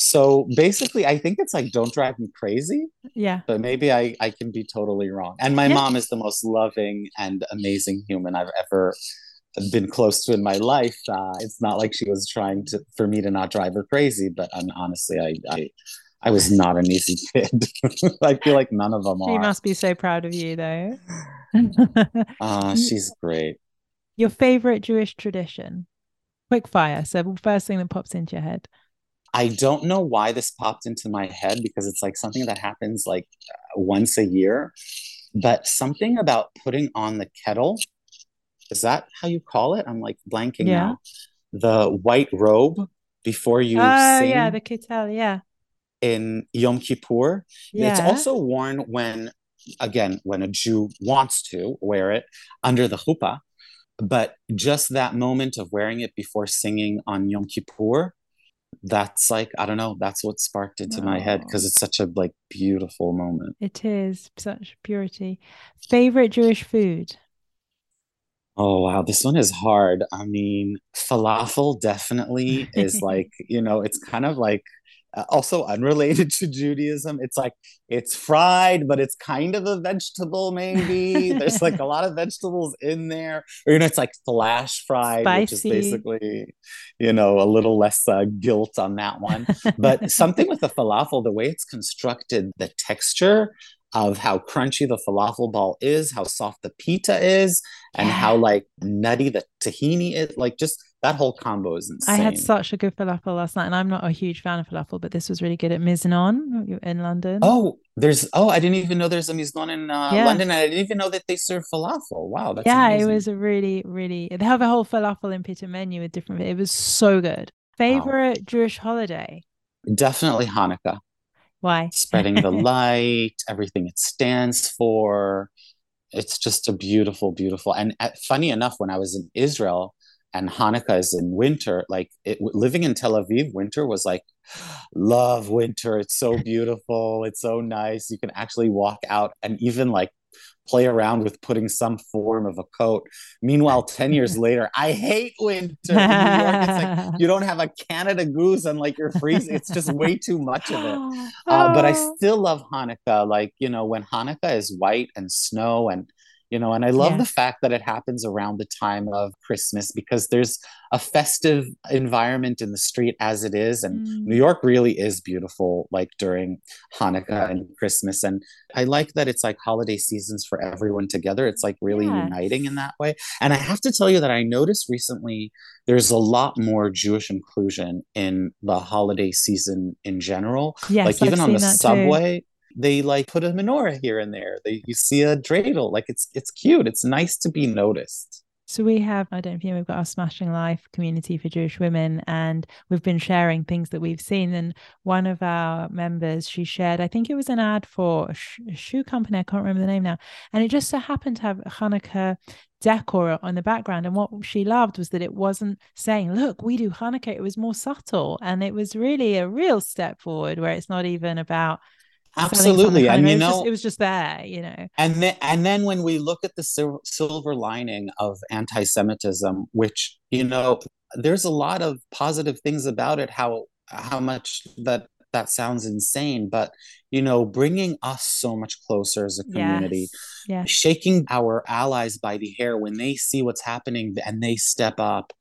So basically, I think it's like "Don't drive me crazy." Yeah, but maybe I I can be totally wrong. And my yeah. mom is the most loving and amazing human I've ever been close to in my life. Uh, it's not like she was trying to for me to not drive her crazy, but um, honestly, I, I I was not an easy (laughs) kid. I feel like none of them she are. She must be so proud of you, though. (laughs) uh, (laughs) she's great. Your favorite Jewish tradition? Quick fire. So, first thing that pops into your head. I don't know why this popped into my head because it's like something that happens like once a year, but something about putting on the kittel is that how you call it? I'm like blanking yeah. now. The white robe before you oh, sing. yeah, the kittel, yeah. In Yom Kippur. Yeah. It's also worn when, again, when a Jew wants to wear it under the chuppah. But just that moment of wearing it before singing on Yom Kippur, that's like I don't know. That's what sparked into my head because it's such a like beautiful moment. It is such purity. Favorite Jewish food? Oh wow, this one is hard. I mean, falafel definitely is (laughs) like, you know, it's kind of like uh, also unrelated (laughs) to Judaism. It's like it's fried, but it's kind of a vegetable, maybe. There's like a (laughs) lot of vegetables in there. Or you know, it's like flash fried, Spicy. which is basically, you know, a little less uh, guilt on that one. But (laughs) something with the falafel, the way it's constructed, the texture, of how crunchy the falafel ball is, how soft the pita is, and yeah. how like nutty the tahini is. Like just that whole combo is insane. I had such a good falafel last night, and I'm not a huge fan of falafel, but this was really good at Miznon in London. Oh, there's oh, I didn't even know there's a Miznon in uh, yeah. London, and I didn't even know that they serve falafel. Wow, that's yeah, amazing. it was a really, really. They have a whole falafel in pita menu with different. It was so good. Favorite wow. Jewish holiday? Definitely Hanukkah. Why? Spreading the (laughs) light, everything it stands for. It's just a beautiful, beautiful. And uh, funny enough, when I was in Israel, and Hanukkah is in winter. Like it, living in Tel Aviv, winter was like, (gasps) love winter. It's so beautiful. It's so nice. You can actually walk out and even like play around with putting some form of a coat. Meanwhile, 10 years (laughs) later, I hate winter. In New York, it's like (laughs) you don't have a Canada goose and like you're freezing. It's just way (laughs) too much of it. (gasps) Uh, but I oh. still love Hanukkah. Like, you know, when Hanukkah is white and snow and you know and i love yeah. the fact that it happens around the time of christmas because there's a festive environment in the street as it is and mm. new york really is beautiful like during hanukkah and christmas and i like that it's like holiday seasons for everyone together. It's like really uniting in that way. And i have to tell you that i noticed recently there's a lot more jewish inclusion in the holiday season in general. Yes, like even I've on the subway too they like put a menorah here and there. They you see a dreidel, like it's it's cute. It's nice to be noticed. So we have, I don't know we've got our Smashing Life community for Jewish women, and we've been sharing things that we've seen. And one of our members, she shared, I think it was an ad for a, a shoe company, I can't remember the name now, and it just so happened to have Hanukkah decor on the background. And what she loved was that it wasn't saying, "Look, we do Hanukkah." It was more subtle, and it was really a real step forward, where it's not even about absolutely and you know it was, just, it was, just, there you know and then and then when we look at the sil- silver lining of anti-semitism which you know there's a lot of positive things about it how how much that that sounds insane but you know bringing us so much closer as a community yes. Yes. shaking our allies by the hair when they see what's happening and they step up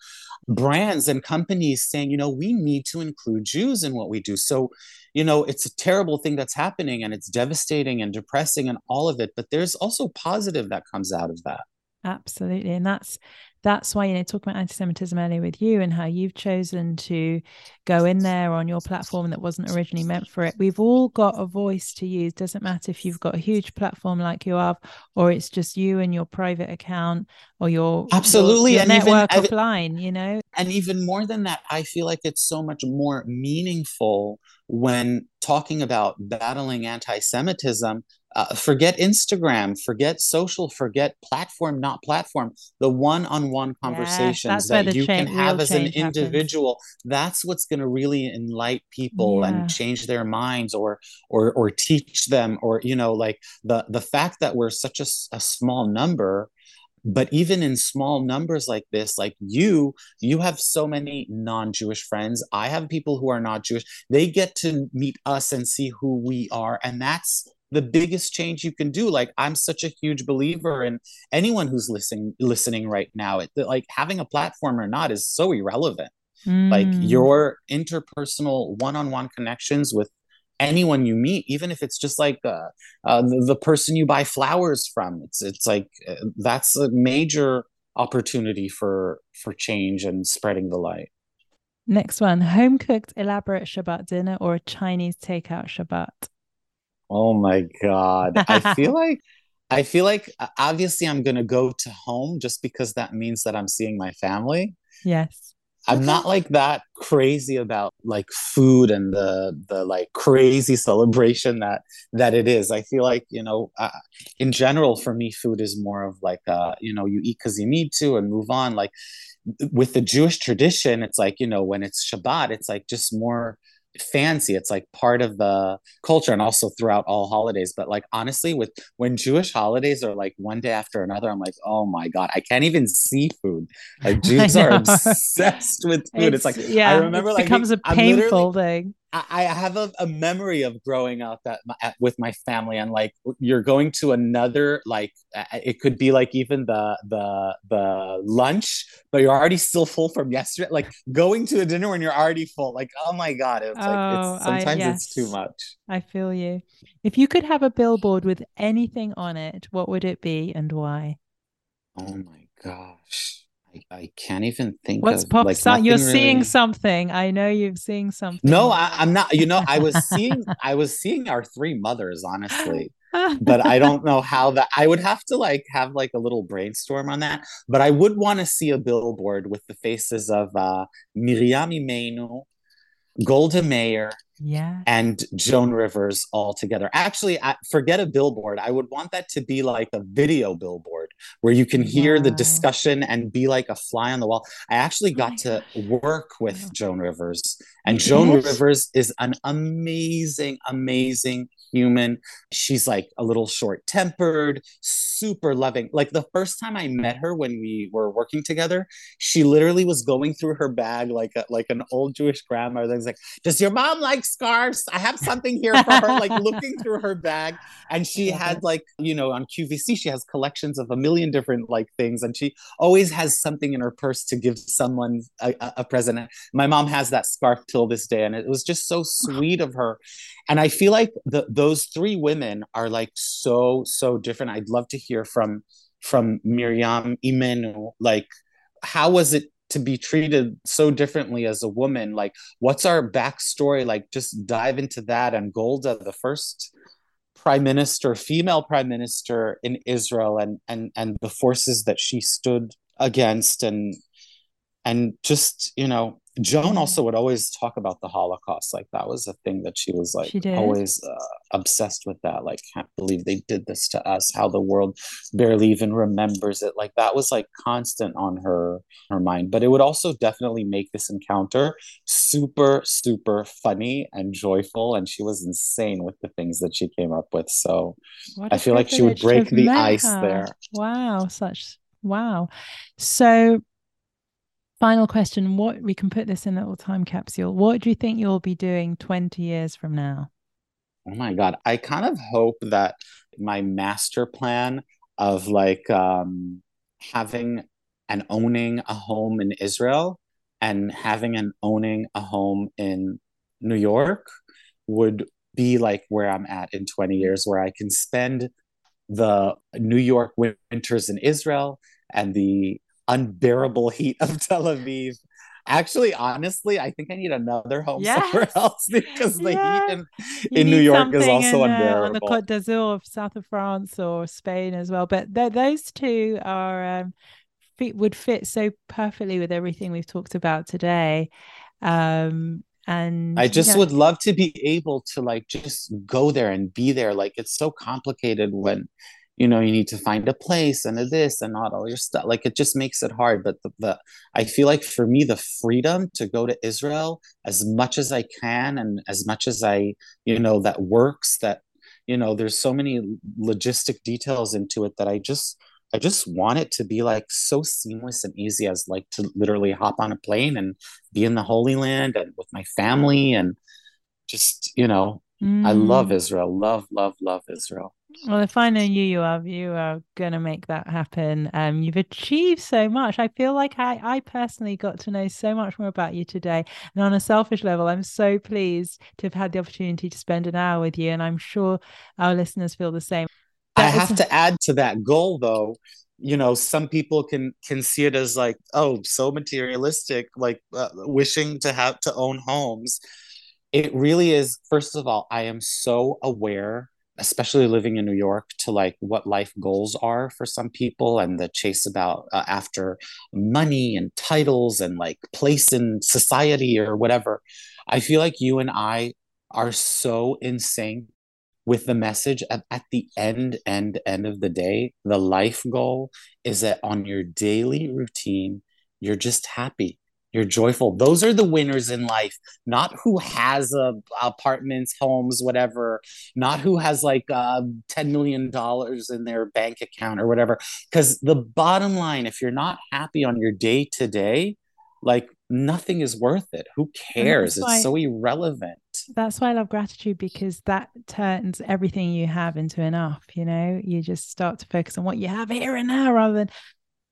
brands and companies saying you know we need to include jews in what we do. So you know it's a terrible thing that's happening and it's devastating and depressing and all of it but there's also positive that comes out of that. Absolutely and that's that's why you know talking about anti-semitism earlier with you and how you've chosen to go in there on your platform that wasn't originally meant for it. We've all got a voice to use. Doesn't matter if you've got a huge platform like you have or it's just you and your private account or your absolutely your, your network even, offline you know? and even more than that i feel like it's so much more meaningful when talking about battling anti-semitism uh, forget Instagram, forget social, forget platform, not platform. The one-on-one conversations that you can have as an individual. Happens. That's what's going to really enlighten people yeah. and change their minds, or or or teach them, or you know, like the the fact that we're such a, a small number but even in small numbers like this like you you have so many non-jewish friends i have people who are not jewish they get to meet us and see who we are and that's the biggest change you can do. Like i'm such a huge believer in anyone who's listening listening right now it, like having a platform or not is so irrelevant. Mm. like your interpersonal one-on-one connections with anyone you meet even if it's just like uh, uh, the, the, person you buy flowers from it's it's like uh, that's a major opportunity for for change and spreading the light. Next one home cooked elaborate shabbat dinner or a chinese takeout shabbat Oh my god. I (laughs) feel like I feel like obviously I'm going to go to home just because that means that I'm seeing my family. Yes. I'm not like that crazy about like food and the the like crazy celebration that that it is. I feel like you know, uh, in general, for me, food is more of like uh, you know, you eat because you need to and move on. Like with the Jewish tradition, it's like you know, when it's Shabbat, it's like just more fancy. It's like part of the culture and also throughout all holidays. But like honestly with when jewish holidays are like one day after another i'm like oh my god i can't even see food. Like (laughs) jews are obsessed with food. It's, it's like yeah i remember it like becomes a painful thing I have a, a memory of growing up at, at, with my family and like you're going to another like it could be like even the the the lunch but you're already still full from yesterday like going to a dinner when you're already full like oh my god it's oh, like it's oh, sometimes I, yes. it's too much. I feel you. If you could have a billboard with anything on it what would it be and why? Oh my gosh I I, can't even think What's of pop like so- You're nothing seeing something. I know you're seeing something. No, I, I'm not. You know, I was seeing I was seeing our three mothers, honestly. but I don't know how that I would have to like have like a little brainstorm on that. But I would want to see a billboard with the faces of uh Miriam Imenu, Golda Meir, yeah. and Joan Rivers all together. Actually, I, forget a billboard. I would want that to be like a video billboard where you can hear the discussion and be like a fly on the wall. I actually Oh got my to work with. Joan Rivers, and Joan did? Rivers is an amazing, amazing human. She's like a little short tempered, super loving. Like the first time I met her when we were working together, she literally was going through her bag like a, like an old Jewish grandmother. That was like, "Does your mom like scarves? I have something here for her." like looking through her bag, and she (laughs) had like you know on QVC she has collections of a million different like things, and she always has something in her purse to give someone a, a present. My mom has that scarf till this day, and it was just so sweet of her. And I feel like the, those three women are like so so different. I'd love to hear from from Miriam Imenu. Like, how was it to be treated so differently as a woman? Like, what's our backstory? Like, just dive into that. And Golda, the first prime minister, female prime minister in Israel, and and and the forces that she stood against, and and just you know joan Mm. also would always talk about the holocaust like that was a thing that she was like She always uh, obsessed with that like can't believe they did this to us how the world barely even remembers it like that was like constant on her her mind but it would also definitely make this encounter super super funny and joyful and she was insane with the things that she came up with so i feel like she would break the ice her. there. Wow, such wow. So, final question: What we can put this in a little time capsule. What do you think you'll be doing twenty years from now? Oh my God. I kind of hope that my master plan of like um, having and owning a home in Israel and having and owning a home in New York would be like where I'm at in 20 years, where I can spend the New York winters in Israel and the unbearable heat of Tel Aviv. Actually, honestly, I think I need another home somewhere (laughs) else because the Yeah. heat in You in New York is also in, uh, on the. Côte d'Azur of south of France or Spain as well. But th- those two are um, fit, would fit so perfectly with everything we've talked about today. Um, and I you just know- would love to be able to like just go there and be there. Like it's so complicated when you know you need to find a place and a this and not all your stuff. Like it just makes it hard. But the, the I feel like for me the freedom to go to Israel as much as I can and as much as I you know that works that you know there's so many logistic details into it that I just I just want it to be like so seamless and easy as like to literally hop on a plane and be in the Holy Land and with my family and just you know I love Mm. Israel, love love love Israel. Well, if I know you, you are you are gonna make that happen. Um, you've achieved so much. I feel like I I personally got to know so much more about you today. And on a selfish level, I'm so pleased to have had the opportunity to spend an hour with you, and I'm sure our listeners feel the same. I That is- have to add to that goal though. You know, some people can can see it as like, oh, so materialistic, like uh, wishing to have to own homes. It really is. First of all, I am so aware, especially living in New York, to like what life goals are for some people and the chase about uh, after money and titles and like place in society or whatever. I feel like you and I are so in sync with the message at, at the end end end of the day the life goal is that on your daily routine you're just happy you're joyful. Those are the winners in life. Not who has a, apartments homes whatever. Not who has like uh, 10 million dollars in their bank account or whatever. Because the bottom line if you're not happy on your day to day like nothing is worth it. Who cares? Why- it's so irrelevant. That's why I love gratitude because that turns everything you have into enough. You know, you just start to focus on what you have here and now rather than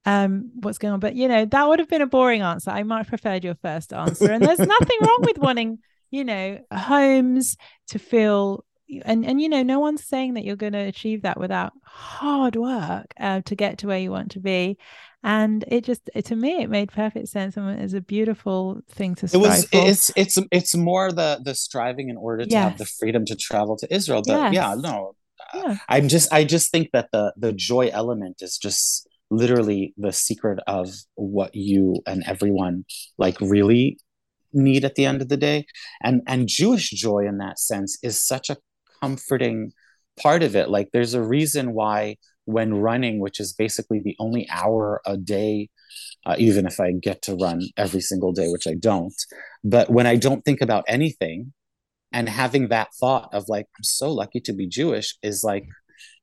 um what's going on. But you know, that would have been a boring answer. I might have preferred your first answer. And there's nothing wrong with (laughs) wanting, you know, homes to feel and and you know, no one's saying that you're going to achieve that without hard work uh, to get to where you want to be. and it just to me it made perfect sense and it was a beautiful thing to strive it was for. it's it's it's more the the striving in order to yes. have the freedom to travel to israel the, yes. yeah no yeah. i'm just i just think that the the joy element is just literally the secret of what you and everyone like really need at the end of the day. And and jewish joy in that sense is such a comforting part of it. Like there's a reason why when running which is basically the only hour a day uh, even if i get to run every single day which i don't but when i don't think about anything and having that thought of like i'm so lucky to be jewish is like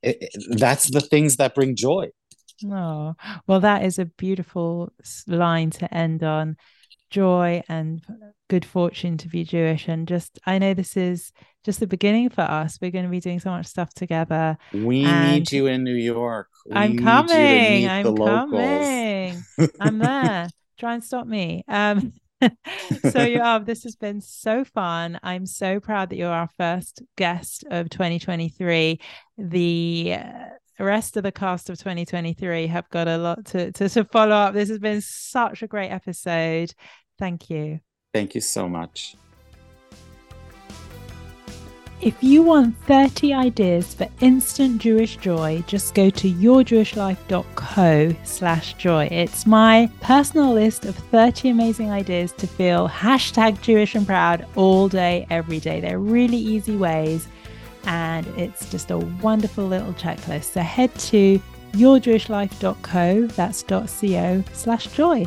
it, it, that's the things that bring joy oh well that is a beautiful line to end on joy and good fortune to be Jewish. And just, I know this is just the beginning for us. We're going to be doing so much stuff together. We need you in New York. We I'm coming. I'm coming. (laughs) I'm there. Try and stop me. Um, (laughs) so yeah, this has been so fun. I'm so proud that you're our first guest of 2023. The uh, rest of the cast of 2023 have got a lot to, to, to follow up. This has been such a great episode. Thank you. Thank you so much. If you want 30 ideas for instant Jewish joy, just go to yourjewishlife.co slash joy. It's my personal list of 30 amazing ideas to feel hashtag Jewish and proud all day, every day. They're really easy ways and it's just a wonderful little checklist. So head to yourjewishlife.co, that's .co slash joy.